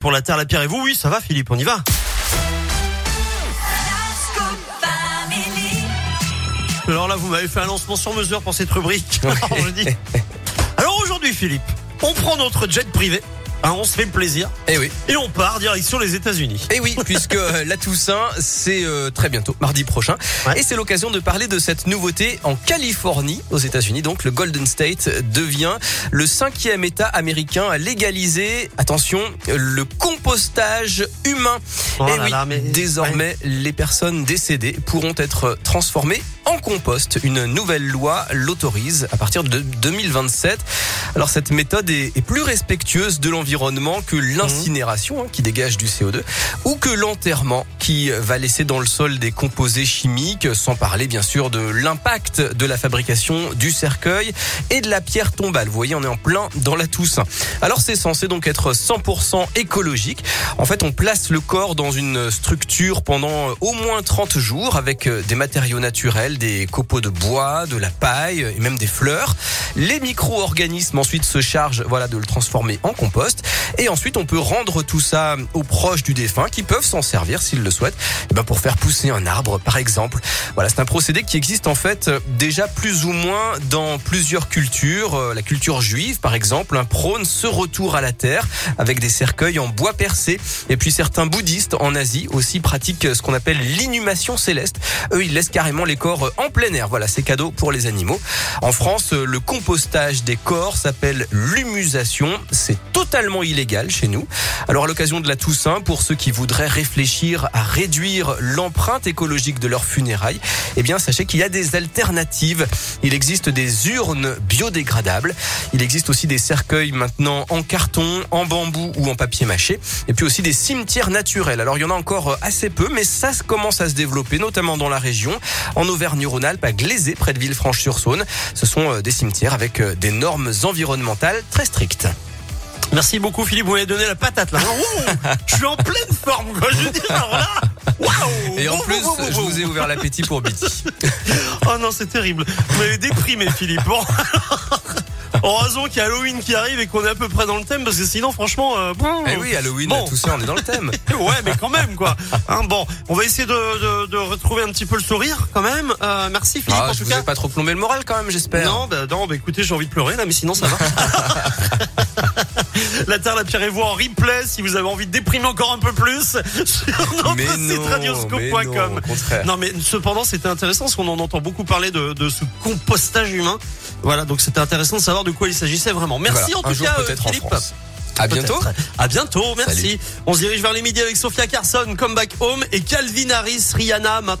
Pour la Terre, la Pierre et vous, oui, ça va Philippe, on y va. Alors là, vous m'avez fait un lancement sur mesure pour cette rubrique. Alors, aujourd'hui, Philippe, on prend notre jet privé, hein, on se fait plaisir, Eh oui, et on part direction les États-Unis. eh oui, puisque euh, la Toussaint, c'est euh, très bientôt, mardi prochain. Ouais. Et c'est l'occasion de parler de cette nouveauté en Californie, aux États-Unis. Donc le Golden State devient le cinquième État américain à légaliser, attention, le compostage humain. Oh Eh là oui, là, mais- désormais, les personnes décédées pourront être transformées en compost. Une nouvelle loi l'autorise à partir de 2027. Alors cette méthode est, plus respectueuse de l'environnement que l'incinération hein, qui dégage du CO2 ou que l'enterrement qui va laisser dans le sol des composés chimiques, sans parler bien sûr de l'impact de la fabrication du cercueil et de la pierre tombale. Vous voyez, on est en plein dans la Toussaint. Alors c'est censé donc être 100% écologique. En fait, on place le corps dans une structure pendant au moins 30 jours avec des matériaux naturels, des copeaux de bois, de la paille et même des fleurs. Les micro-organismes ensuite se chargent voilà, de le transformer en compost. Et ensuite, on peut rendre tout ça aux proches du défunt qui peuvent s'en servir s'ils le souhaitent eh ben, pour faire pousser un arbre, par exemple. Voilà, c'est un procédé qui existe en fait déjà plus ou moins dans plusieurs cultures. Euh, La culture juive, par exemple, prône ce retour à la terre avec des cercueils en bois percé. Et puis certains bouddhistes en Asie aussi pratiquent ce qu'on appelle l'inhumation céleste. Eux, ils laissent carrément les corps en plein air. Voilà, c'est cadeau pour les animaux. En France, le compostage des corps s'appelle l'humusation. C'est totalement illégal chez nous. Alors à l'occasion de la Toussaint, pour ceux qui voudraient réfléchir à réduire l'empreinte écologique de leurs funérailles, eh bien sachez qu'il y a des alternatives. Il existe des urnes biodégradables. Il existe aussi des cercueils maintenant en carton, en bambou ou en papier mâché. Et puis aussi des cimetières naturels. Alors il y en a encore assez peu, mais ça commence à se développer, notamment dans la région, en Auvergne-Rhône-Alpes, à Glazé, près de Villefranche-sur-Saône. Ce sont euh, des cimetières avec euh, des normes environnementales très strictes. Merci beaucoup Philippe, vous m'avez donné la patate là. Ouh, je suis en pleine forme quoi, je veux dire, alors là, waouh Et en plus, je vous ai ouvert l'appétit pour Biti. Oh non, c'est terrible. Vous m'avez déprimé, Philippe. Bon. Heureusement qu'il y a Halloween qui arrive et qu'on est à peu près dans le thème parce que sinon, franchement, euh, bon. Eh oui, Halloween, Bon. tout ça, on est dans le thème. Ouais, mais quand même, quoi. Hein, bon, on va essayer de, de, de retrouver un petit peu le sourire, quand même. Euh, merci, Philippe, Ah, en je tout vous cas. ai pas trop plombé le moral quand même, j'espère. Non, bah, non, bah, écoutez, j'ai envie de pleurer, là, mais sinon, ça va. La Terre, la Pierre et vous en replay, si vous avez envie de déprimer encore un peu plus, sur notre Mais site non, mais non, radioscope.com. Non, mais cependant, c'était intéressant parce qu'on en entend beaucoup parler de, de ce compostage humain. Voilà, donc c'était intéressant de savoir de quoi il s'agissait vraiment. Merci Voilà, en tout un jour cas, euh, Philippe. À bientôt. À bientôt, merci. Salut. On se dirige vers les midis avec Sophia Carson, Come Back Home et Calvin Harris, Rihanna.